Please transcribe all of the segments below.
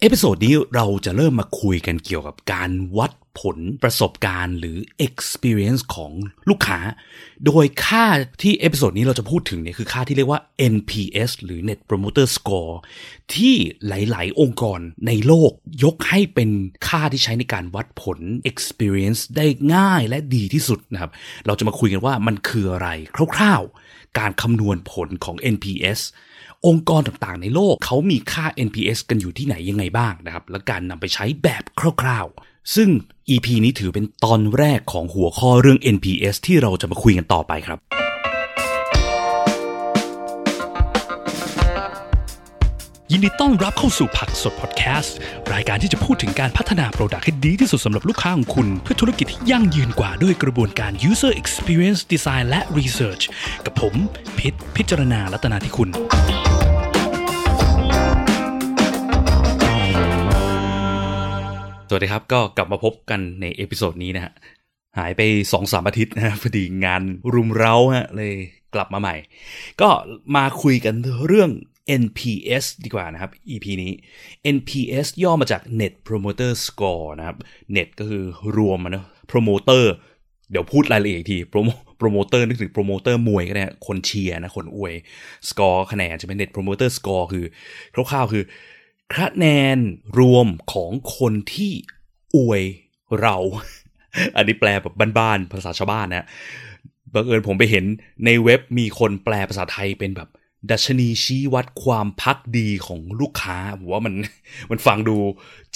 episode นี้เราจะเริ่มมาคุยกันเกี่ยวกับการวัดผลประสบการณ์หรือ experience ของลูกค้า โดยค่าที่ episode นี้เราจะพูดถึงเนี่ยคือค่าที่เรียกว่า NPS หรือ Net Promoter Score ที่หลาย ๆ องค์กรในโลกยกให้เป็นค่าที่ใช้ในการวัดผล experience ได้ง่ายและดีที่สุดนะครับ เราจะมาคุยกันว่ามันคืออะไรคร่าว ๆ การคำนวณผลของ NPS องค์กรต่างๆ ในโลกเขามีค่า NPS กันอยู่ที่ไหนยังไงบ้างนะครับ และการนำไปใช้แบบคร่าวๆ ซึ่ง EP นี้ถือเป็นตอนแรกของหัวข้อเรื่อง NPS ที่เราจะมาคุยกันต่อไปครับยินดีต้อนรับเข้าสู่ผักสดพอดแคสต์รายการที่จะพูดถึงการพัฒนาโปรดักต์ให้ดีที่สุดสำหรับลูกค้าของคุณ เพื่อธุรกิจที่ยั่งยืนกว่าด้วยกระบวนการ user experience design และ research กับผม พิษพิจารณาลัตนาที่คุณ สวัสดีครับก็กลับมาพบกันใน episode นี้นะฮะหายไปสองสามอาทิตย์นะพอดีงานรุมเร้าฮะเลยกลับมาใหม่ ก็มาคุยกันเรื่อง NPS ดีกว่านะครับ EP นี้ NPS ย่อมาจาก Net Promoter Score นะครับ Net ก็คือรวมนะ Promoter เดี๋ยวพูดรายละเอียดอีกทีโปรโมโปรโมเตอร์นึกถึงโปรโมเตอร์มวยก็ได้คนเชียร์นะ คนอวยสกอร์คะแนนจะเป็น Net Promoter Score คือคร่าวๆคือ คะแนนรวมของคนที่อวยเรา อันนี้แปลแบบบ้านๆภาษาชาวบ้านนะบังเอิญผมไปเห็นในเว็บมีคนแปลภาษาไทยเป็นแบบ ดัชนีชี้วัดความภักดีของลูกค้าผมว่ามันมันฟังดู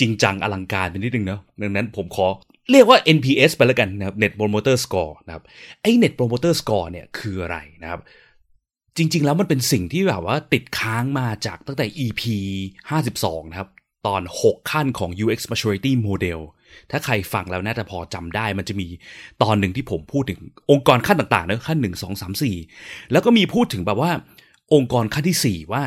จริงจังอลังการไปนิดนึงเนาะดังนั้นผมขอเรียกว่า NPS ไปแล้วกันนะครับ Net Promoter Score นะครับไอ้ Net Promoter Score เนี่ยคืออะไรนะครับ จริง ๆ แล้วมันเป็นสิ่งที่แบบว่าติดค้างมาจากตั้งแต่ EP 52 นะครับ ตอน 6 ขั้นของ UX Maturity Model ถ้าใครฟังแล้วน่าจะพอจำได้มันจะมีตอนหนึ่งที่ผมพูดถึงองค์กรขั้นต่างๆนะขั้น 1 2 3 4 แล้วก็มีพูดถึงแบบว่า องค์กรขั้นที่ 4 ว่า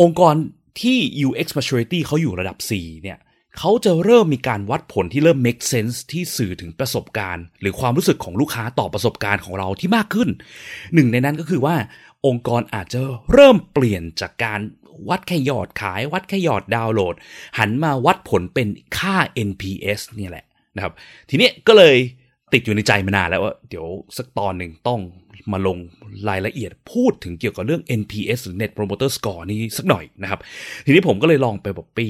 องค์กรที่ UX Maturity เขาอยู่ระดับ 4 เนี่ยเขาจะเริ่มมีการวัดผลที่เริ่ม make sense ที่สื่อถึงประสบการณ์ หรือความรู้สึกของลูกค้าต่อประสบการณ์ของเราที่มากขึ้น หนึ่งในนั้นก็คือว่า องค์กรอาจจะเริ่มเปลี่ยนจากการวัดแค่ยอดขาย วัดแค่ยอดดาวน์โหลด หันมาวัดผลเป็นค่า NPS เนี่ยแหละนะครับ ทีนี้ก็เลยติดอยู่ในใจมานานแล้วว่าเดี๋ยวสักตอนหนึ่งต้องมาลงรายละเอียดพูดถึงเกี่ยวกับเรื่อง NPS หรือ Net Promoter Score นี้สักหน่อยนะครับ ทีนี้ผมก็เลยลองไปแบบปี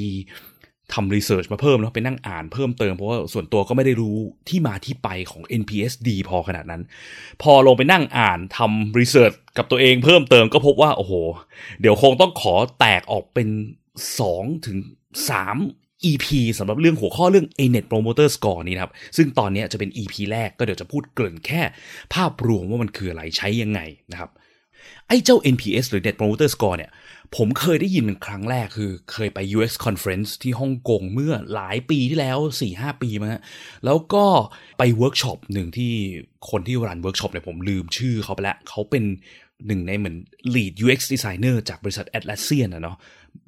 ทำรีเสิร์ชมาเพิ่มแล้วไปนั่งอ่านเพิ่มเติมเพราะว่าส่วนตัวก็ไม่ได้รู้ที่มาที่ไปของ NPS ดีพอขนาดนั้น พอลงไปนั่งอ่านทำรีเสิร์ชกับตัวเองเพิ่มเติมก็พบว่าโอ้โห เดี๋ยวคงต้องขอแตกออกเป็น2ถึง3 EP สำหรับเรื่องหัวข้อเรื่อง A Net Promoter Score นี้นะครับ ซึ่งตอนนี้จะเป็น EP แรกก็เดี๋ยวจะพูดเกริ่นแค่ ภาพรวมว่ามันคืออะไรใช้ยังไงนะครับ ไอ้เจ้า NPS หรือ Net Promoter Score เนี่ย ผมเคยได้ยินครั้งแรกคือเคยไป UX Conference ที่ฮ่องกงเมื่อหลายปีที่แล้ว 4-5 ปีมาแล้วก็ไปเวิร์กช็อปหนึ่งที่คนที่ run เวิร์กช็อปเนี่ยผมลืมชื่อเขาไปแล้วเขาเป็นหนึ่งในเหมือน lead UX designer จากบริษัท Atlassian อะเนาะ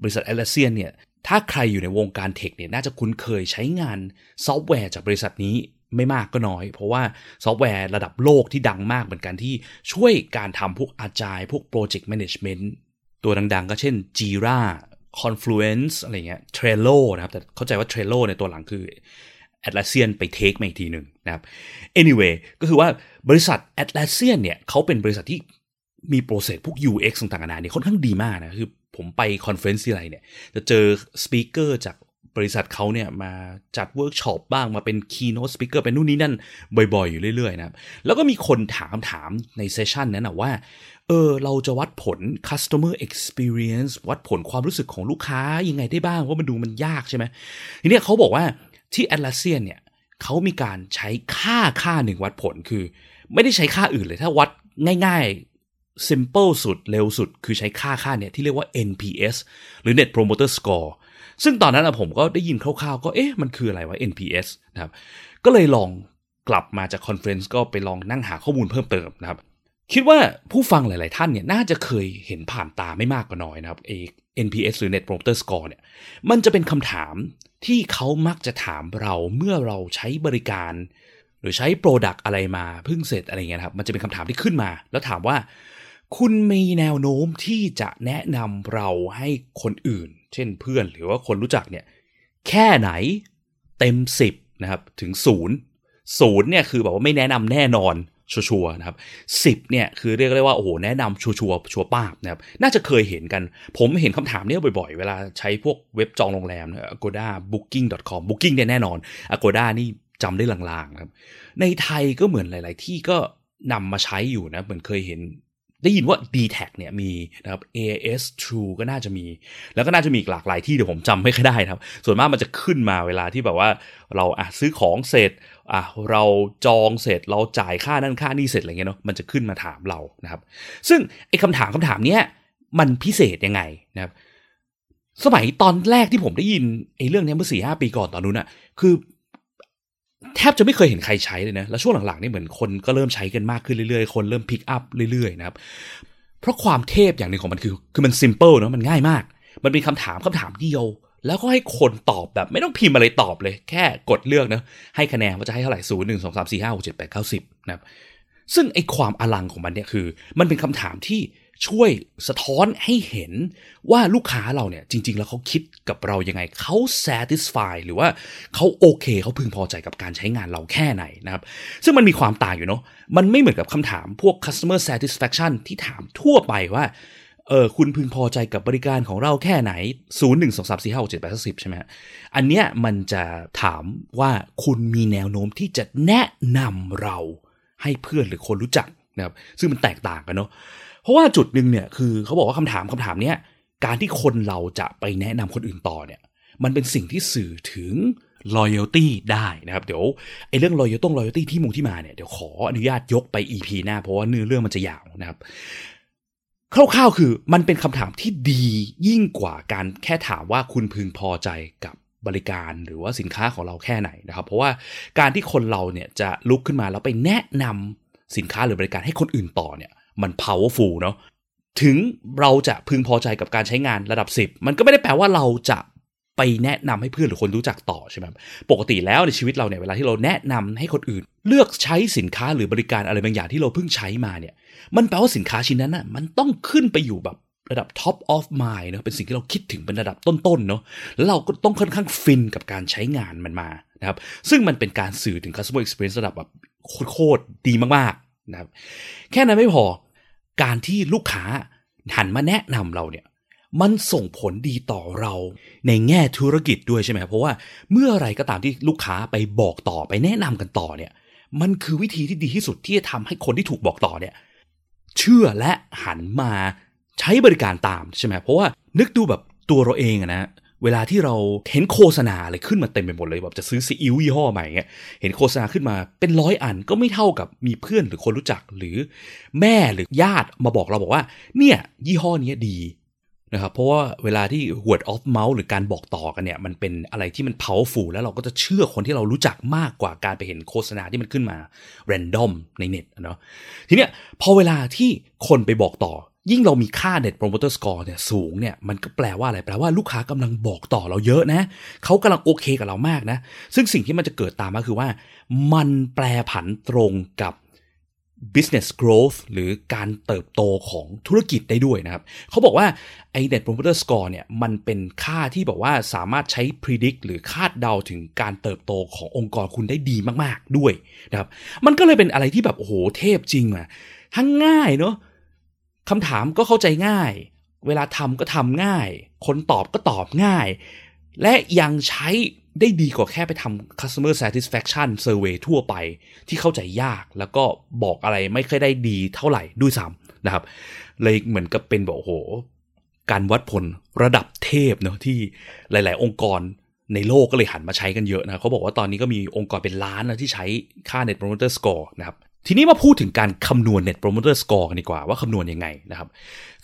บริษัท Atlassian เนี่ยถ้าใครอยู่ในวงการ tech เนี่ยน่าจะคุ้นเคยใช้งานซอฟต์แวร์จากบริษัทนี้ไม่มากก็น้อย เพราะว่าซอฟต์แวร์ระดับโลกที่ดังมากเหมือนกันที่ช่วยการทำพวก Agile พวก Project Management ตั ตัวดังๆ ก็เช่น Jira Confluence อะไรเงี้ย Trello นะครับ แต่เข้าใจว่า Trello ในตัวหลังคือ Atlassian ไป take มาอีกทีหนึ่งนะครับ anyway ก็คือว่าบริษัท Atlassian เนี่ยเขาเป็นบริษัทที่มี process พวก UX ต่างๆนานาเนี่ยค่อนข้างดีมากนะ คือผมไป conference ทีไรเนี่ย จะเจอ speaker จากบริษัทเขาเนี่ยมาจัดเวิร์กช็อปบ้างมาเป็นคีโน e สปิเกอร์เป็นนู่นนี่นั่นบ่อยๆ อยู่เรื่อยๆ นะครับ แล้วก็มีคนถามถามใน session นั้นนะว่าเออ เราจะวัดผล customer experience วัดผลความรู้สึกของลูกค้ายังไงได้บ้างว่ามันดูมันยากใช่ไหมทีนี้เขาบอกว่าที่ Atlassian เนี่ยเขามีการใช้ค่าค่าหนึ่งวัดผลคือ ไม่ได้ใช้ค่าอื่นเลยถ้าวัดง่ายๆ simple สุดเร็วสุด คือใช้ค่าค่าเนี่ยที่เรียกว่า NPS หรือ Net Promoter Score ซึ่งตอนนั้นผมก็ได้ยินคร่าวๆ ก็เอ๊ะมันคืออะไรวะ NPS นะครับก็เลยลองกลับมาจาก conference ก็ไปลองนั่งหาข้อมูลเพิ่มเติมนะครับ คิดว่าผู้ฟังหลาย ๆ ท่านเนี่ยน่าจะเคยเห็นผ่านตาไม่มากก็น้อยนะครับเอ NPS หรือ Net Promoter Score เนี่ยมันจะเป็นคำถามที่เขามักจะถามเราเมื่อเราใช้บริการ หรือใช้โปรดักอะไรมาเพิ่งเสร็จอะไรเงี้ยครับมันจะเป็นคำถามที่ขึ้นมา แล้วถามว่า คุณมีแนวโน้มที่จะแนะนำเราให้คนอื่น เช่นเพื่อนหรือว่าคนรู้จักเนี่ยแค่ไหนเต็ม 10นะครับถึง0ศูนย์เนี่ยคือแบบว่าไม่แนะนำแน่นอน ชัวนะครับสิบเนี่ยคือเรียกได้ว่าโอ้โหแนะนำชัวชัวชัวป้าบนะครับน่าจะเคยเห็นกัน ผมเห็นคำถามนี้บ่อยๆ เวลาใช้พวกเว็บจองโรงแรมนะ Agoda Booking.com Booking เนี่ยแน่นอน Agoda นี่จำได้ลางๆครับในไทยก็เหมือนหลาย ๆ ที่ก็นำมาใช้อยู่นะเหมือนเคยเห็น ได้ยินว่า d t แทเนี่ยมีนะครับ AS True ก็น่าจะมี แล้วก็น่าจะมีหลากหลายที่เดี๋ยวผมจำไม่ค่อยได้ครับ ส่วนมากมันจะขึ้นมาเวลาที่แบบว่าเราอะซื้อของเสร็จอะเราจองเสร็จเราจ่ายค่านั่นค่านี่เสร็จอะไรเงี้ยเนาะมันจะขึ้นมาถามเรานะครับ ซึ่งไอ้คำถามคำถามเนี้ยมันพิเศษยังไงนะครับสมัยตอนแรกที่ผมได้ยินไอ้เรื่องนี้เมื่อสี่ห้าปีก่อนตอนนู้นอะคือ แทบจะไม่เคยเห็นใครใช้เลยนะ แล้วช่วงหลังๆนี่เหมือนคนก็เริ่มใช้กันมากขึ้นเรื่อยๆ คนเริ่ม pick up เรื่อยๆนะครับ เพราะความเทพอย่างหนึ่งของมันคือ คือมัน simple เนาะมันง่ายมาก มันเป็นคำถามคำถามเดียว แล้วก็ให้คนตอบแบบไม่ต้องพิมพ์อะไรตอบเลย แค่กดเลือกนะให้คะแนนว่าจะให้เท่าไหร่ศูนย์หนึ่งสองสามสี่ห้าหกเจ็ดแปดเก้าสิบนะครับซึ่งไอความอลังของมันเนี่ยคือ มันเป็นคำถามที่ ช่วยสะท้อนให้เห็นว่าลูกค้าเราเนี่ยจริง ๆ แล้วเขาคิดกับเรายังไงเขา satisfy หรือว่าเขาโอเคเขาพึงพอใจกับการใช้งานเราแค่ไหนนะครับซึ่งมันมีความต่างอยู่เนาะมันไม่เหมือนกับคำถามพวก customer satisfaction ที่ถามทั่วไปว่าเออคุณพึงพอใจกับบริการของเราแค่ไหน 0 1 2 3 4 5 6 7 8 9 10 ใช่ไหมอันเนี้ยมันจะถามว่าคุณมีแนวโน้มที่จะแนะนำเราให้เพื่อนหรือคนรู้จักนะครับซึ่งมันแตกต่างกันเนาะ เพราะว่าจุดหนึ่งเนี่ยคือเขาบอกว่าคำถามคำถามเนี้ยการที่คนเราจะไปแนะนำคนอื่นต่อเนี่ย มันเป็นสิ่งที่สื่อถึง loyalty ได้นะครับ เดี๋ยวไอ้เรื่อง loyalty loyalty ที่มุงที่มาเนี่ยเดี๋ยวขออนุญาตยกไป EP หน้า เพราะว่าเนื้อเรื่องมันจะยาวนะครับคร่าวๆคือมันเป็นคำถามที่ดียิ่งกว่าการแค่ถามว่าคุณพึงพอใจกับบริการหรือว่าสินค้าของเราแค่ไหนนะครับ เพราะว่าการที่คนเราเนี่ยจะลุกขึ้นมาแล้วไปแนะนำสินค้าหรือบริการให้คนอื่นต่อเนี่ย มัน powerful เนาะถึงเราจะพึงพอใจกับการใช้งานระดับ 10 มันก็ไม่ได้แปลว่าเราจะไปแนะนำให้เพื่อนหรือคนรู้จักต่อใช่ไหมปกติแล้วในชีวิตเราเนี่ยเวลาที่เราแนะนำให้คนอื่น เลือกใช้สินค้าหรือบริการอะไรบางอย่างที่เราเพิ่งใช้มาเนี่ย มันแปลว่าสินค้าชิ้นนั้นน่ะมันต้องขึ้นไปอยู่แบบระดับ top of mind เนะเป็นสิ่งที่เราคิดถึงเป็นระดับต้นๆเนาะแล้วเราก็ต้องค่อนข้างฟินกับการใช้งานมันมานะครับซึ่งมันเป็นการสื่อถึง customer experience ระดับแบบโคตรดีมากๆ นะครับ แค่นั้นไม่พอ การที่ลูกค้าหันมาแนะนำเราเนี่ย มันส่งผลดีต่อเราในแง่ธุรกิจด้วยใช่ไหมเพราะว่าเมื่อไรก็ตามที่ลูกค้าไปบอกต่อไปแนะนำกันต่อเนี่ย มันคือวิธีที่ดีที่สุดที่จะทำให้คนที่ถูกบอกต่อเนี่ย เชื่อและหันมาใช้บริการตามใช่ไหมเพราะว่านึกดูแบบตัวเราเองนะ เวลาที่เราเห็นโฆษณาอะไรขึ้นมาเต็มไปหมดเลยแบบจะซื้อซีอิ๊วยี่ห้อใหม่เงี้ยเห็นโฆษณาขึ้นมาเป็นร้อยอันก็ไม่เท่ากับมีเพื่อนหรือคนรู้จักหรือแม่หรือญาติมาบอกเราบอกว่า เนี่ย ยี่ห้อนี้ดีนะครับเพราะว่าเวลาที่ word of mouth หรือการบอกต่อกันเนี่ย มันเป็นอะไรที่มัน powerful แล้วเราก็จะเชื่อคนที่เรารู้จักมากกว่าการไปเห็นโฆษณาที่มันขึ้นมา random ในเน็ตเนาะทีเนี้ยพอเวลาที่คนไปบอกต่อ ยิ่งเรามีค่า net promoter score เนี่ยสูงเนี่ยมันก็แปลว่าอะไร แปลว่าลูกค้ากำลังบอกต่อเราเยอะนะเขากำลังโอเคกับเรามากนะ ซึ่งสิ่งที่มันจะเกิดตามมาคือว่า มันแปลผันตรงกับ business growth หรือการเติบโตของธุรกิจได้ด้วยนะครับเขาบอกว่าไอ้ net promoter score เนี่ยมันเป็นค่าที่บอกว่าสามารถใช้ predict หรือคาดเดาถึงการเติบโตขององค์กรคุณได้ดีมากๆด้วยนะครับมันก็เลยเป็นอะไรที่แบบโอ้โหเทพจริงอะทั้งง่ายเนาะ คำถามก็เข้าใจง่าย เวลาทำก็ทำง่าย คนตอบก็ตอบง่าย และยังใช้ได้ดีกว่าแค่ไปทำ customer satisfaction survey ทั่วไปที่เข้าใจยากแล้วก็บอกอะไรไม่ค่อยได้ดีเท่าไหร่ด้วยซ้ำนะครับ เลยเหมือนกับเป็นบอกโอ้โหการวัดผลระดับเทพเนาะที่หลาย ๆ องค์กรในโลกก็เลยหันมาใช้กันเยอะนะเขาบอกว่าตอนนี้ก็มีองค์กรเป็นล้านนะที่ใช้ค่า net promoter score นะครับ ทีนี้มาพูดถึงการคำนวณ net promoter score กันดีกว่าว่าคำนวณยังไงนะครับ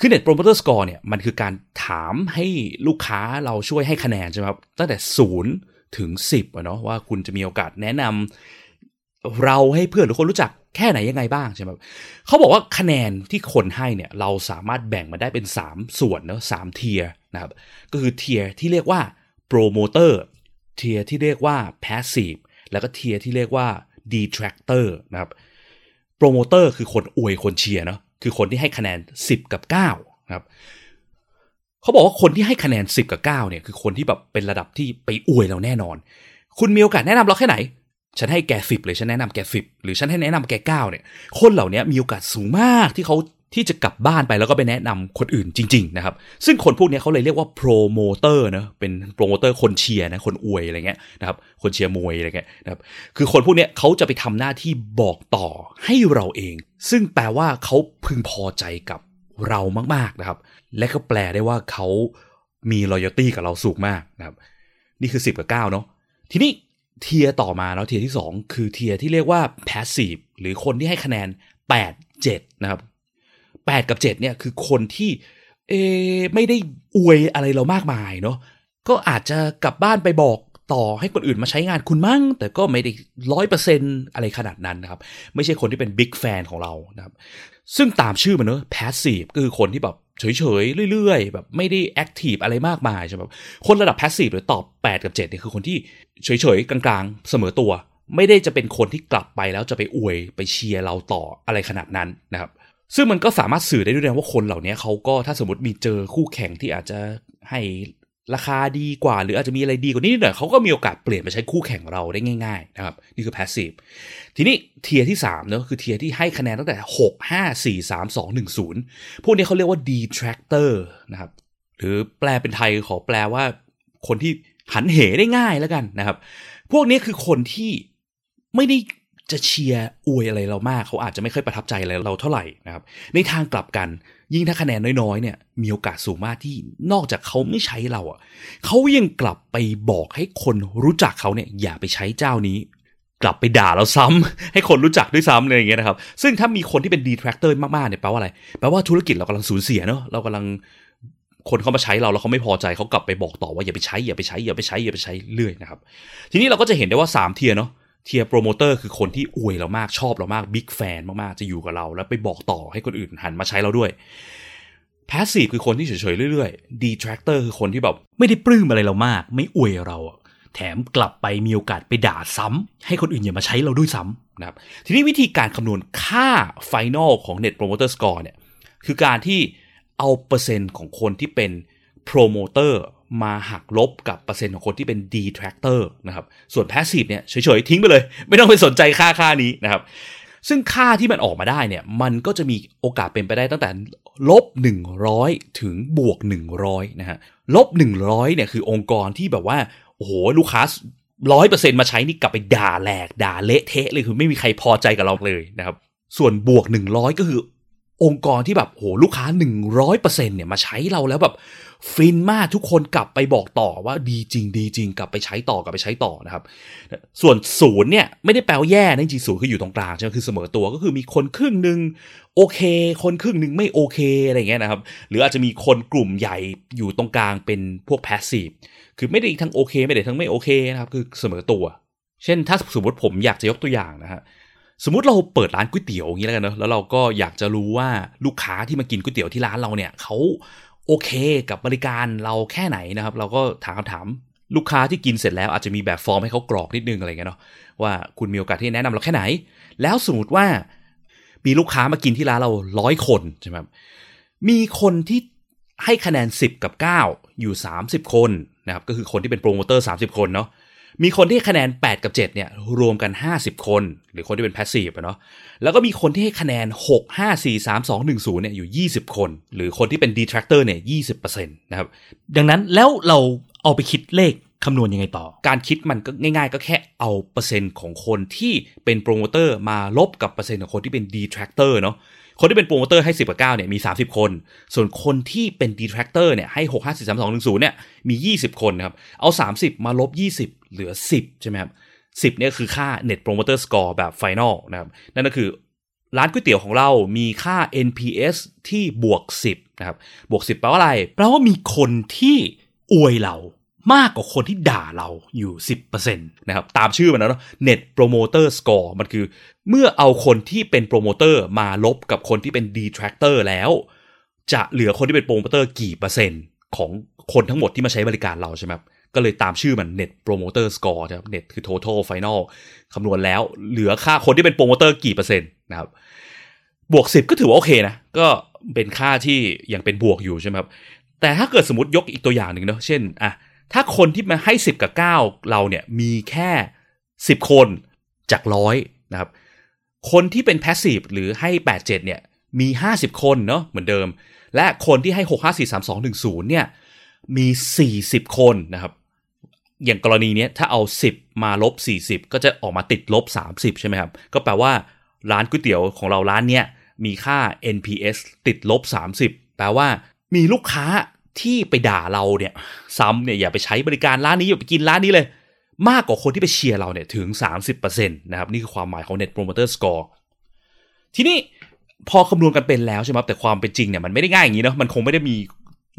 คือ net promoter score เนี่ยมันคือการถามให้ลูกค้าเราช่วยให้คะแนนใช่ไหมครับตั้งแต่ศูนย์ถึง 10อะเนาะว่าคุณจะมีโอกาสแนะนำเราให้เพื่อนหรือคนรู้จักแค่ไหนยังไงบ้างใช่ไหมเขาบอกว่าคะแนนที่คนให้เนี่ยเราสามารถแบ่งมาได้เป็น 3 ส่วนเนาะสาม tier นะครับก็คือ tier ที่เรียกว่า promoter tier ที่เรียกว่า passive แล้วก็ tier ที่เรียกว่า detractor นะครับ โปรโมเตอร์คือคนอวยคนเชียร์เนาะคือคนที่ให้คะแนน 10 กับ9ครับเขาบอกว่าคนที่ให้คะแนน 10 กับ 9 เนี่ย คือคนที่แบบเป็นระดับที่ไปอวยเราแน่นอน คุณมีโอกาสแนะนำเราแค่ไหน ฉันให้แกสิบเลยฉันแนะนำแกสิบหรือฉันให้แนะนำแกเก้าเนี่ย คนเหล่านี้มีโอกาสสูงมากที่เขา ที่จะกลับบ้านไปแล้วก็ไปแนะนำคนอื่นจริง ๆ นะครับ ซึ่งคนพวกนี้เขาเลยเรียกว่าโปรโมเตอร์นะเป็นโปรโมเตอร์คนเชียร์นะคนอวยอะไรเงี้ยนะครับคนเชียร์มวยอะไรเงี้ยนะครับคือคนพวกนี้เขาจะไปทำหน้าที่บอกต่อให้เราเอง ซึ่งแปลว่าเขาพึงพอใจกับเรามากๆนะครับ และก็แปลได้ว่าเขามี loyalty กับเราสูงมากนะครับ นี่คือ 10 กับ 9 เนาะทีนี้เทียต่อมาเนาะเทียที่ 2 คือเทียที่เรียกว่า passive หรือคนที่ให้คะแนน 8 7 นะครับ 8 กับ 7 เนี่ยคือคนที่เอไม่ได้อวยอะไรเรามากมายเนาะก็อาจจะกลับบ้านไปบอกต่อให้คนอื่นมาใช้งานคุณมั่ง แต่ก็ไม่ได้ร้อยเปอร์เซ็นอะไรขนาดนั้นนะครับ ไม่ใช่คนที่เป็นบิ๊กแฟนของเรานะครับ ซึ่งตามชื่อมันเนอะ passive ก็คือคนที่แบบเฉยๆ เรื่อยๆ แบบไม่ได้แอคทีฟอะไรมากมายใช่ไหมคนระดับ passive หรือตอบ 8 กับ7เนี่ยคือคนที่เฉยๆ กลางๆ เสมอตัว ไม่ได้จะเป็นคนที่กลับไปแล้วจะไปอวยไปเชียร์เราต่ออะไรขนาดนั้นนะครับ ซึ่งมันก็สามารถสื่อได้ด้วยนะว่าคนเหล่านี้เขาก็ถ้าสมมติมีเจอคู่แข่งที่อาจจะให้ราคาดีกว่า หรืออาจจะมีอะไรดีกว่านี้นิดหน่อยเขาก็มีโอกาสเปลี่ยนไปใช้คู่แข่งเราได้ง่ายๆนะครับนี่คือ passive ทีนี้เทียที่3เนอะคือเทียที่ให้คะแนนตั้งแต่ 6 5 4 3 2 1 0 พวกนี้เขาเรียกว่า detractor นะครับหรือแปลเป็นไทยขอแปลว่า คนที่หันเหได้ง่ายแล้วกันนะครับ พวกนี้คือคนที่ไม่ได้ จะเชียร์อวยอะไรเรามาก เขาอาจจะไม่ค่อยประทับใจอะไรเราเท่าไหร่นะครับ ในทางกลับกัน ยิ่งถ้าคะแนนน้อยๆเนี่ย มีโอกาสสูงมากที่นอกจากเขาไม่ใช้เราอะเขายังกลับไปบอกให้คนรู้จักเขาเนี่ยอย่าไปใช้เจ้านี้กลับไปด่าเราซ้ำให้คนรู้จักด้วยซ้ำอะไรอย่างเงี้ยนะครับ ซึ่งถ้ามีคนที่เป็น detractor มากๆเนี่ยแปลว่าอะไรแปลว่าธุรกิจเรากำลังสูญเสียเนอะเรากำลังคนเขามาใช้เราแล้วเขาไม่พอใจเขากลับไปบอกต่อว่าอย่าไปใช้อย่าไปใช้อย่าไปใช้อย่าไปใช้เรื่อยนะครับ ทีนี้เราก็จะเห็นได้ว่า3 tier เนาะ tier promoter คือคนที่อวยเรามากชอบเรามาก big fan มากๆ จะอยู่กับเรา แล้วไปบอกต่อให้คนอื่นหันมาใช้เราด้วย passive คือคนที่เฉยๆเรื่อยๆ detractor คือคนที่แบบไม่ได้ปลื้มอะไรเรามาก ไม่อวยเราอะแถมกลับไปมีโอกาสไปด่าซ้ำให้คนอื่นอย่ามาใช้เราด้วยซ้ำนะครับทีนี้วิธีการคำนวณค่า final ของ Net Promoter Score เนี่ยคือการที่เอาเปอร์เซ็นต์ของคนที่เป็นโปรโมเตอร์ มาหักลบกับเปอร์เซ็นต์ของคนที่เป็น detractor นะครับ ส่วน passive เนี่ยเฉยๆ ทิ้งไปเลย ไม่ต้องไปสนใจค่าค่านี้นะครับ ซึ่งค่าที่มันออกมาได้เนี่ย มันก็จะมีโอกาสเป็นไปได้ตั้งแต่ลบ 100 ถึงบวก 100 นะฮะ ลบ 100 เนี่ยคือองค์กรที่แบบว่า โอ้โห ลูกค้าร้อยเปอร์เซ็นต์มาใช้นี่กลับไปด่าแหลก ด่าเละเทะเลยคือไม่มีใครพอใจกับเราเลยนะครับ ส่วนบวก 100 ก็คือองค์กรที่แบบโหลูกค้า 100%เนี่ยมาใช้เราแล้วแบบ ฟินมากทุกคนกลับไปบอกต่อว่าดีจริงดีจริง กลับไปใช้ต่อกลับไปใช้ต่อนะครับ ส่วนศูนย์เนี่ยไม่ได้แปลว่าแย่นะจริงศูนย์คืออยู่ตรงกลางใช่ไหมคือเสมอตัวก็คือมีคนครึ่งหนึ่งโอเค คนครึ่งหนึ่งไม่โอเคอะไรเงี้ยนะครับ หรืออาจจะมีคนกลุ่มใหญ่อยู่ตรงกลางเป็นพวกแพสซีฟคือไม่ได้ทั้งโอเค ไม่ได้ทั้งไม่โอเคนะครับคือเสมอตัว เช่นถ้าสมมติผมอยากจะยกตัวอย่างนะฮะสมมติเราเปิดร้านก๋วยเตี๋ยวอย่างนี้แล้วกันเนอะแล้วเราก็อยากจะรู้ว่าลูกค้าที่มากินก๋วยเตี๋ยวที่ร้านเราเนี่ยเขา โอเคกับบริการเราแค่ไหนนะครับ เราก็ถามคำถามลูกค้าที่กินเสร็จแล้วอาจจะมีแบบฟอร์มให้เขากรอกนิดนึงอะไรเงี้ยเนาะว่าคุณมีโอกาสที่แนะนำเราแค่ไหน แล้วสมมติว่ามีลูกค้ามากินที่ร้านเราร้อยคนใช่ไหมมีคนที่ให้คะแนน 10 กับ 9 อยู่ 30 คนนะครับก็คือคนที่เป็นโปรโมเตอร์ 30 คนเนาะ มีคนที่ให้คะแนน 8 กับ 7 เนี่ยรวมกัน 50 คน หรือคนที่เป็น passive เนาะแล้วก็มีคนที่ให้คะแนน 6 5 4 3 2 1 0เนี่ยอยู่ 20 คน หรือคนที่เป็น detractor เนี่ย20%นะครับ ดังนั้นแล้วเราเอาไปคิดเลข คำนวณยังไงต่อ การคิดมันก็ง่ายๆ ก็แค่เอาเปอร์เซ็นต์ของคนที่เป็นโปรโมเตอร์มาลบกับเปอร์เซ็นต์ของคนที่เป็น detractor เนาะคนที่เป็นโปรโมเตอร์ให้ 10กับ9เนี่ยมี 30 คน ส่วนคนที่เป็น detractor เนี่ยให้ 6 5 4 3 2 1 0เนี่ยมี 20 คนนะครับ เอา 30 มาลบ 20 เหลือ 10 ใช่ไหมครับ 10เนี่ยคือค่า Net Promoter Score แบบ Final นะครับนั่นก็คือร้านก๋วยเตี๋ยวของเรามีค่า NPS ที่บวก 10นะครับบวก 10 แปลว่าอะไรแปลว่ามีคนที่อวยเรา มากกว่าคนที่ด่าเราอยู่ 10%นะครับตามชื่อมันนะเนาะ Net Promoter Score มันคือ เมื่อเอาคนที่เป็นโปรโมเตอร์มาลบกับคนที่เป็น detractor แล้ว จะเหลือคนที่เป็นโปรโมเตอร์กี่เปอร์เซ็นต์ของคนทั้งหมดที่มาใช้บริการเราใช่ไหมก็เลยตามชื่อมัน Net Promoter Score นะครับ Net คือ Total Final คำนวณแล้วเหลือค่าคนที่เป็นโปรโมเตอร์กี่เปอร์เซ็นต์นะครับบวก 10 ก็ถือว่าโอเคนะ ก็เป็นค่าที่ยังเป็นบวกอยู่ใช่ไหมครับแต่ถ้าเกิดสมมติยกอีกตัวอย่างหนึ่งเนาะเช่นอะ ถ้าคนที่มาให้ 10 กับ 9 เราเนี่ยมีแค่ 10 คนจากร้อยนะครับคนที่เป็น passive หรือให้ 8 7 เนี่ยมี 50 คนเนาะเหมือนเดิม และคนที่ให้ 6 5 4 3 2 1 0 เนี่ยมี 40 คนนะครับ อย่างกรณีนี้ถ้าเอา 10 มาลบ 40 ก็จะออกมาติดลบ 30 ใช่ไหมครับ ก็แปลว่าร้านก๋วยเตี๋ยวของเราร้านเนี้ยมีค่า NPS ติดลบ 30 แปลว่ามีลูกค้า ที่ไปด่าเราเนี่ย ซ้ำเนี่ยอย่าไปใช้บริการร้านนี้อย่าไปกินร้านนี้เลย มากกว่าคนที่ไปเชียร์เราเนี่ยถึง 30%นะครับนี่คือความหมายของ Net Promoter Score ทีนี้พอคำนวณกันเป็นแล้วใช่ไหมแต่ความเป็นจริงเนี่ยมันไม่ได้ง่ายอย่างนี้เนาะมันคงไม่ได้มี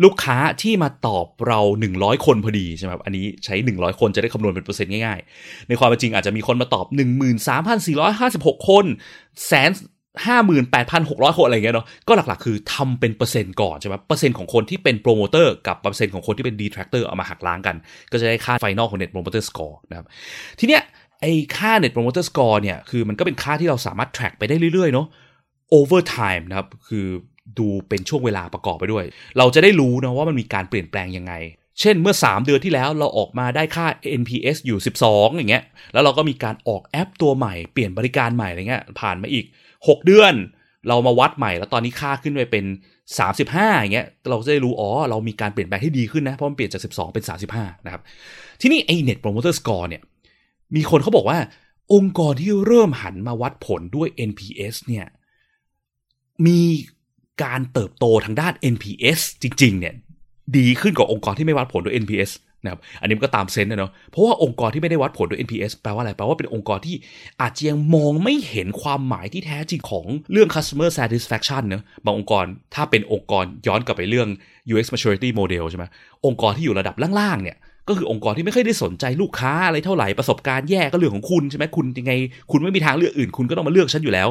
ลูกค้าที่มาตอบเรา 100 คนพอดีใช่ไหมอันนี้ใช้ 100 คนจะได้คำนวณเป็นเปอร์เซ็นต์ง่ายๆ ในความเป็นจริงอาจจะมีคนมาตอบ 13,456 คนแสน ห้าหมื่นแปดพันหกร้อยคนอะไรเงี้ยเนาะก็หลักๆ คือทำเป็นเปอร์เซ็นต์ก่อนใช่ไหมเปอร์เซ็นต์ของคนที่เป็นโปรโมเตอร์กับเปอร์เซ็นต์ของคนที่เป็น detractor เอามาหักล้างกัน ก็จะได้ค่า final ของ Net Promoter Score นะครับทีเนี้ยไอ้ค่า Net Promoter Score เนี่ย คือมันก็เป็นค่าที่เราสามารถ track ไปได้เรื่อยๆ เนาะ over time นะครับ คือดูเป็นช่วงเวลาประกอบไปด้วย เราจะได้รู้นะว่ามันมีการเปลี่ยนแปลงยังไง เช่นเมื่อ 3 เดือนที่แล้วเราออกมาได้ค่า NPS อยู่ 12 อย่างเงี้ย แล้วเราก็มีการออกแอปตัวใหม่ เปลี่ยนบริการใหม่อะไรเงี้ย ผ่านมาอีก 6 เดือน เรามาวัดใหม่แล้วตอนนี้ค่าขึ้นไปเป็น 35อย่างเงี้ยเราจะได้รู้อ๋อเรามีการเปลี่ยนแปลงที่ดีขึ้นนะเพราะมันเปลี่ยนจาก 12 เป็น 35 นะครับ ทีนี้ไอ้ Net Promoter Score เนี่ยมีคนเขาบอกว่า องค์กรที่เริ่มหันมาวัดผลด้วย NPS เนี่ยมีการเติบโตทางด้าน NPS จริง ๆ เนี่ย ดีขึ้นกว่าองค์กรที่ไม่วัดผลด้วย NPS นะครับอันนี้มันก็ตามเซนส์นะเนาะเพราะว่าองค์กรที่ไม่ได้วัดผลด้วย NPS แปลว่าอะไรแปลว่าเป็นองค์กรที่อาจจะยังมองไม่เห็นความหมายที่แท้จริงของเรื่อง customer satisfaction เนะบางองค์กรถ้าเป็นองค์กรย้อนกลับไปเรื่อง UX maturity model ใช่ไหมองค์กรที่อยู่ระดับล่างๆเนี่ยก็คือองค์กรที่ไม่ค่อยได้สนใจลูกค้าอะไรเท่าไหร่ประสบการณ์แย่ก็เรื่องของคุณใช่ไหมคุณยังไง คุณไม่มีทางเลือกอื่น คุณก็ต้องมาเลือกฉันอยู่แล้ว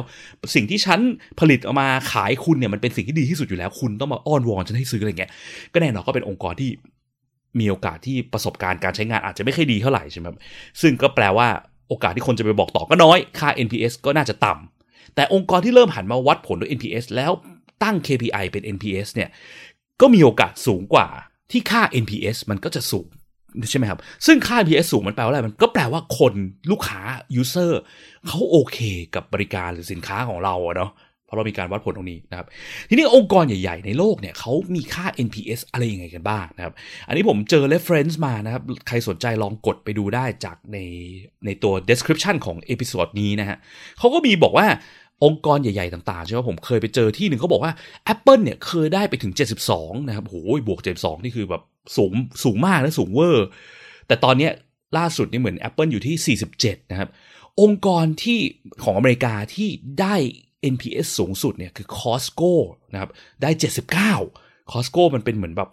สิ่งที่ฉันผลิตออกมาขายคุณเนี่ยมันเป็นสิ่งที่ดีที่สุดอยู่แล้ว คุณต้องมาอ้อนวอนฉันให้ซื้ออะไรเงี้ยก็แน่นอนก็เป็นองค์กรที่ มีโอกาสที่ประสบการณ์การใช้งานอาจจะไม่ค่อยดีเท่าไหร่ใช่ไหมครับซึ่งก็แปลว่าโอกาสที่คนจะไปบอกต่อก็น้อย ค่า NPS ก็น่าจะต่ำแต่องค์กรที่เริ่มหันมาวัดผลด้วย NPS แล้วตั้ง KPI เป็น NPS เนี่ยก็มีโอกาสสูงกว่าที่ค่า NPS มันก็จะสูงใช่ไหมครับ ซึ่งค่า NPS สูงมันแปลว่าอะไร มันก็แปลว่าคนลูกค้า user เขาโอเคกับบริการหรือสินค้าของเราเนาะ เพราะเรามีการวัดผลตรงนี้นะครับ ทีนี้องค์กรใหญ่ ๆ ในโลกเนี่ยเขามีค่า NPS อะไรยังไงกันบ้างนะครับ อันนี้ผมเจอ reference มานะครับ ใครสนใจลองกดไปดูได้จากในในตัว description ของเอพิ o d ดนี้นะฮะเขาก็มีบอกว่าองค์กรใหญ่ ๆ ต่าง ๆ ใช่ไหมผมเคยไปเจอที่หนึ่งเขาบอกว่า Apple เนี่ยเคยได้ไปถึง 72 นะครับโอ้ยบวก 72 นี่คือแบบสูงสูงมากและสูงเวอร์ แต่ตอนนี้ล่าสุดนี่เหมือน Apple อยู่ที่ 47 นะครับ องค์กรที่ของอเมริกาที่ได้ NPS สูงสุดเนี่ยคือ Costco นะครับได้ 79 Costco มันเป็นเหมือนแบบ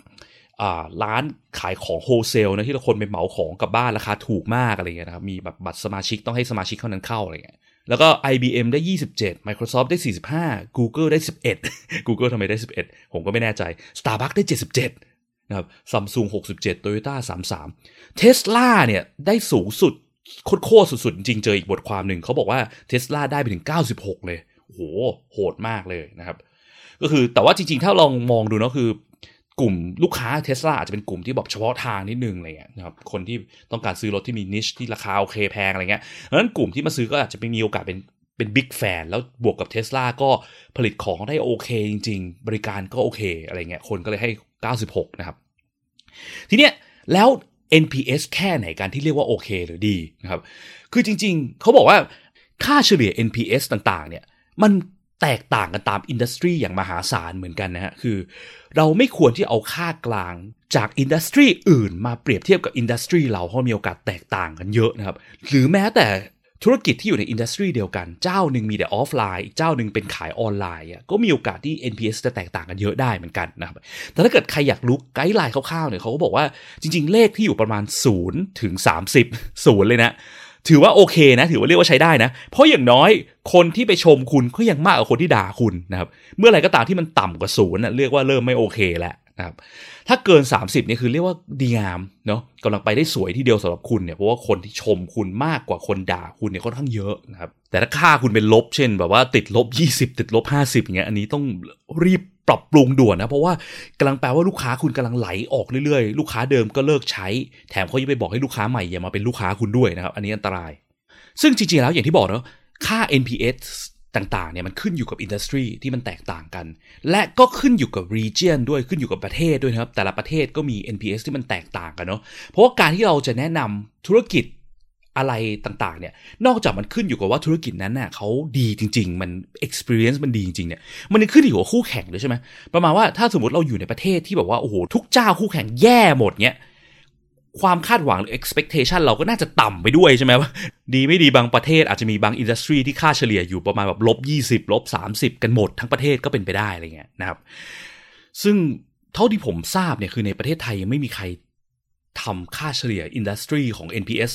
ร้านขายของโฮเซลนะที่เราคนไปเหมาของกับบ้านราคาถูกมากอะไรเงี้ยนะครับมีแบบบัตรสมาชิกต้องให้สมาชิกเท่านั้นเข้าอะไรเงี้ยแล้วก็ IBM ได้ 27 Microsoft ได้ 45 Google ได้ 11 Google ทำไมได้ 11 ผมก็ไม่แน่ใจ Starbucks ได้ 77 นะครับ Samsung 67 Toyota 33 Tesla เนี่ย ได้สูงสุด โคตรสุดๆ จริงเจออีกบทความหนึ่ง เขาบอกว่า Tesla ได้ไปถึง 96 เลย โหโหดมากเลยนะครับ ก็คือแต่ว่าจริงๆ ถ้าลองมองดูเนาะคือกลุ่มลูกค้าเทสลาอาจจะเป็นกลุ่มที่แบบเฉพาะทางนิดนึงอะไรเงี้ยนะครับคนที่ต้องการซื้อรถที่มีนิชที่ราคาโอเคแพงอะไรเงี้ยเพราะฉะนั้นกลุ่มที่มาซื้อก็อาจจะไม่มีโอกาสเป็นเป็น big fan แล้วบวกกับเทสลาก็ผลิตของได้โอเคจริง ๆ บริการก็โอเคอะไรเงี้ยคนก็เลยให้ 96 นะครับ ทีเนี้ยแล้ว NPS แค่ไหนการที่เรียกว่าโอเคหรือดีนะครับ คือจริงๆ เขาบอกว่าค่าเฉลี่ย NPS ต่างๆ เนี่ย มันแตกต่างกันตาม industry อย่างมหาศาลเหมือนกันนะฮะคือ เราไม่ควรที่เอาค่ากลางจาก industry อื่นมาเปรียบเทียบกับ industry เราเพราะมีโอกาสแตกต่างกันเยอะนะครับหรือแม้แต่ธุรกิจที่อยู่ใน industry เดียวกัน เจ้าหนึ่งมีแต่ออฟไลน์อีกเจ้าหนึ่งเป็นขายออนไลน์ก็มีโอกาสที่ NPS จะแตกต่างกันเยอะได้เหมือนกันนะครับ แต่ถ้าเกิดใครอยากรู้ guideline คร่าวๆเนี่ยเขาก็บอกว่าจริง ๆ เลขที่อยู่ประมาณ0ถึง30ศูนย์เลยนะ ถือว่าโอเคนะ ถือว่าเรียกว่าใช้ได้นะ เพราะอย่างน้อยคนที่ไปชมคุณก็ยังมากกว่าคนที่ด่าคุณนะครับ เมื่อไรก็ตามที่มันต่ำกว่าศูนย์เรียกว่าเริ่มไม่โอเคแล้ว นะครับถ้าเกิน 30นี่คือเรียกว่าดีงามเนาะกำลังไปได้สวยที่เดียวสำหรับคุณเนี่ยเพราะว่าคนที่ชมคุณมากกว่าคนด่าคุณเนี่ยค่อนข้างเยอะนะครับแต่ถ้าค่าคุณเป็นลบเช่น แบบว่าติดลบ 20 ติดลบ 50อย่างเงี้ยอันนี้ต้องรีบปรับปรุงด่วนนะ เพราะว่ากำลังแปลว่าลูกค้าคุณกำลังไหลออกเรื่อยๆ ลูกค้าเดิมก็เลิกใช้ แถมเขายังไปบอกให้ลูกค้าใหม่อย่ามาเป็นลูกค้าคุณด้วยนะครับอันนี้อันตราย ซึ่งจริงๆแล้วอย่างที่บอกเนาะค่า NPS ต่างๆเนี่ยมันขึ้นอยู่กับอินดัสทรีที่มันแตกต่างกัน และก็ขึ้นอยู่กับ region ด้วยขึ้นอยู่กับประเทศด้วยนะครับ แต่ละประเทศก็มี NPS ที่มันแตกต่างกันเนาะเพราะว่าการที่เราจะแนะนำธุรกิจอะไรต่างๆเนี่ยนอกจากมันขึ้นอยู่กับว่าธุรกิจนั้นน่ะเขาดีจริง ๆ มัน experience มันดีจริงๆเนี่ยมันขึ้นอยู่กับคู่แข่งด้วยใช่ไหมประมาณว่าถ้าสมมติเราอยู่ในประเทศที่แบบว่าโอ้โหทุกเจ้าคู่แข่งแย่หมดเนี่ย ความคาดหวังหรือ expectation เราก็น่าจะต่ำไปด้วยใช่ไหมว่าดีไม่ดีบางประเทศอาจจะมีบางอินดัสทรีที่ค่าเฉลี่ยอยู่ประมาณแบบลบ20ลบ30กันหมดทั้งประเทศก็เป็นไปได้อะไรเงี้ยนะครับ ซึ่งเท่าที่ผมทราบเนี่ยคือในประเทศไทยยังไม่มีใครทำค่าเฉลี่ย industry ของ NPS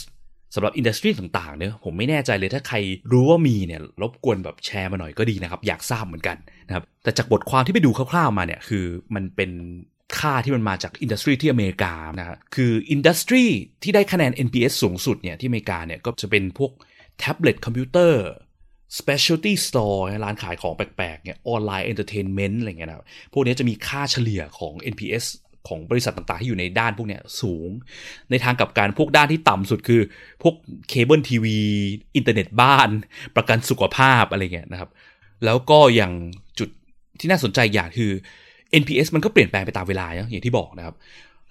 สำหรับ industry ต่างๆเนี่ยผมไม่แน่ใจเลยถ้าใครรู้ว่ามีเนี่ยรบกวนแบบแชร์มาหน่อยก็ดีนะครับ อยากทราบเหมือนกันนะครับแต่จากบทความที่ไปดูคร่าวๆมาเนี่ยคือมันเป็น ค่าที่มันมาจาก industry ที่อเมริกานะฮะคือ industry ที่ได้คะแนน NPS สูงสุดเนี่ยที่อเมริกาเนี่ยก็จะเป็นพวกแท็บเล็ตคอมพิวเตอร์ specialty store ร้านขายของแปลกๆเนี่ยออนไลน์ entertainment อะไรเงี้ยนะพวกนี้จะมีค่าเฉลี่ยของ NPS ของบริษัทต่างๆ ที่อยู่ในด้านพวกเนี้ยสูง ในทางกลับกันพวกด้านที่ต่ำสุดคือ พวกเคเบิลทีวีอินเทอร์เน็ตบ้าน ประกันสุขภาพอะไรเงี้ยนะครับ แล้วก็อย่างจุดที่น่าสนใจอย่างคือ NPS มันก็เปลี่ยนแปลงไปตามเวลาอย่างที่บอกนะครับ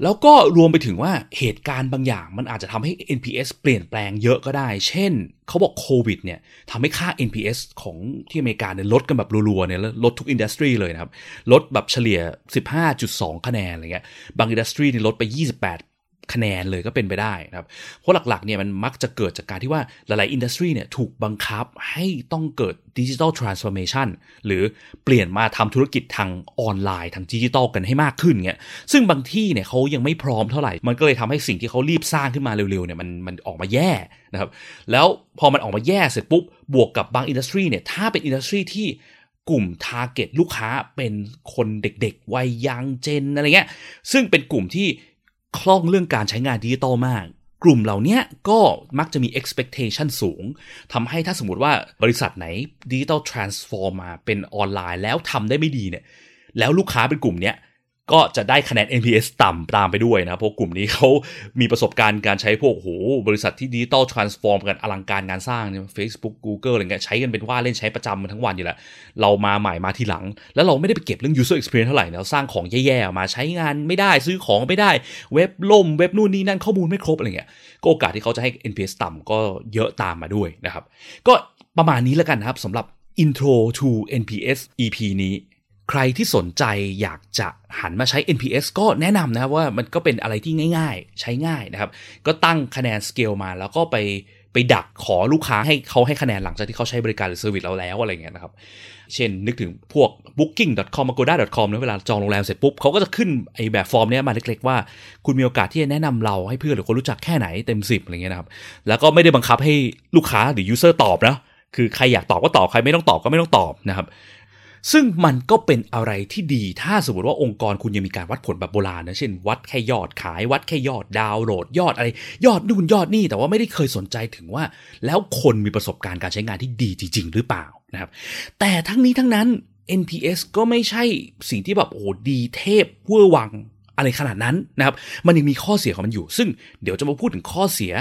แล้วก็รวมไปถึงว่าเหตุการณ์บางอย่างมันอาจจะทำให้ NPS เปลี่ยนแปลงเยอะก็ได้ เช่น เขาบอกโควิดเนี่ยทำให้ค่า NPS ของที่อเมริกาเนี่ยลดกันแบบรัวๆเนี่ยลดทุก industry เลยนะครับ ลดแบบเฉลี่ย 15.2 คะแนนอะไรเงี้ย บาง industry นี่ลดไป 28 คะแนนเลยก็เป็นไปได้นะครับ เพราะหลักๆเนี่ยมันมักจะเกิดจากการที่ว่าหลายๆ industry เนี่ยถูกบังคับให้ต้องเกิด digital transformation หรือเปลี่ยนมาทำธุรกิจทางออนไลน์ทางดิจิทัลกันให้มากขึ้นเงี้ยซึ่งบางทีเนี่ยเขายังไม่พร้อมเท่าไหร่ มันก็เลยทำให้สิ่งที่เขารีบสร้างขึ้นมาเร็วๆเนี่ยมันมันออกมาแย่นะครับแล้วพอมันออกมาแย่เสร็จปุ๊บบวกกับบาง industry เนี่ยถ้าเป็น industry ที่กลุ่ม target ลูกค้าเป็นคนเด็กๆ วัย young gen อะไรเงี้ย ซึ่งเป็นกลุ่มที่ คล่องเรื่องการใช้งานดิจิตอลมาก กลุ่มเหล่านี้ก็มักจะมี expectation สูงทำให้ถ้าสมมติว่าบริษัทไหนดิจิตอล transform มาเป็นออนไลน์แล้วทำได้ไม่ดีเนี่ยแล้วลูกค้าเป็นกลุ่มเนี้ย ก็จะได้คะแนน NPS ต่ำตามไปด้วยนะเพราะกลุ่มนี้เขามีประสบการณ์การใช้พวกโหบริษัทที่ digital transform กันอลังการงานสร้างเนี่ย Facebook Google อะไรเงี้ยใช้กันเป็นว่าเล่นใช้ประจำมันทั้งวันอยู่แล้วเรามาใหม่มาทีหลัง แล้วเราไม่ได้ไปเก็บเรื่อง user experience เท่าไหร่นะสร้างของแย่ๆมาใช้งานไม่ได้ซื้อของไม่ได้ เว็บล่มเว็บนู่นนี่นั่นข้อมูลไม่ครบอะไรเงี้ยก็โอกาสที่เขาจะให้ NPS ต่ำก็เยอะตามมาด้วยนะครับก็ประมาณนี้แล้วกันนะครับสำหรับ intro to NPS EP นี้ ใครที่สนใจอยากจะหันมาใช้ NPS ก็แนะนำนะครับว่ามันก็เป็นอะไรที่ง่าย ๆ ใช้ง่ายนะครับ ก็ตั้งคะแนนสเกลมาแล้วก็ไปไปดักขอลูกค้าให้เขาให้คะแนนหลังจากที่เขาใช้บริการหรือ service เราแล้วอะไรเงี้ยนะครับ เช่นนึกถึงพวก booking.com agoda.com นะเวลาจองโรงแรมเสร็จปุ๊บเขาก็จะขึ้นไอ้แบบฟอร์มเนี้ยมาเล็กๆว่า คุณมีโอกาสที่จะแนะนำเราให้เพื่อนหรือคนรู้จักแค่ไหนเต็ม 10อะไรเงี้ยนะครับ แล้วก็ไม่ได้บังคับให้ลูกค้าหรือ user ตอบนะคือใครอยากตอบก็ตอบใครไม่ต้องตอบก็ไม่ต้องตอบนะครับ ซึ่งมันก็เป็นอะไรที่ดี ถ้าสมมติว่าองค์กรคุณยังมีการวัดผลแบบโบราณนะ เช่น วัดแค่ยอดขาย วัดแค่ยอดดาวน์โหลด ยอดอะไร ยอดนู่นยอดนี่ แต่ว่าไม่ได้เคยสนใจถึงว่า แล้วคนมีประสบการณ์การใช้งานที่ดีจริง ๆ หรือเปล่านะครับ แต่ทั้งนี้ทั้งนั้น NPS ก็ไม่ใช่สิ่งที่แบบโอ้ดีเทพเวอร์วัง อะไรขนาดนั้นนะครับ มันยังมีข้อเสียของมันอยู่ ซึ่งเดี๋ยวจะมาพูดถึงข้อเสีย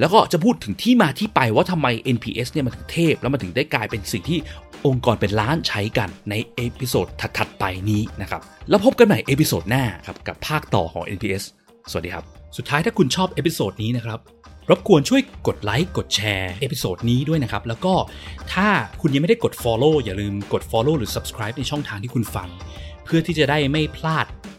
แล้วก็จะพูดถึงที่มาที่ไปว่าทำไม NPS เนี่ยมันถึงเทพ แล้วมันถึงได้กลายเป็นสิ่งที่องค์กรเป็นล้านใช้กันใน episode ถัดๆไปนี้นะครับ แล้วพบกันใหม่ episode หน้าครับกับภาคต่อของ NPS สวัสดีครับ สุดท้ายถ้าคุณชอบ episode นี้นะครับรบกวนช่วยกดไลค์กดแชร์ episode นี้ด้วยนะครับ แล้วก็ถ้าคุณยังไม่ได้กด Follow อย่าลืมกด Follow หรือ Subscribe ในช่องทางที่คุณฟัง เพื่อที่จะได้ไม่พลาด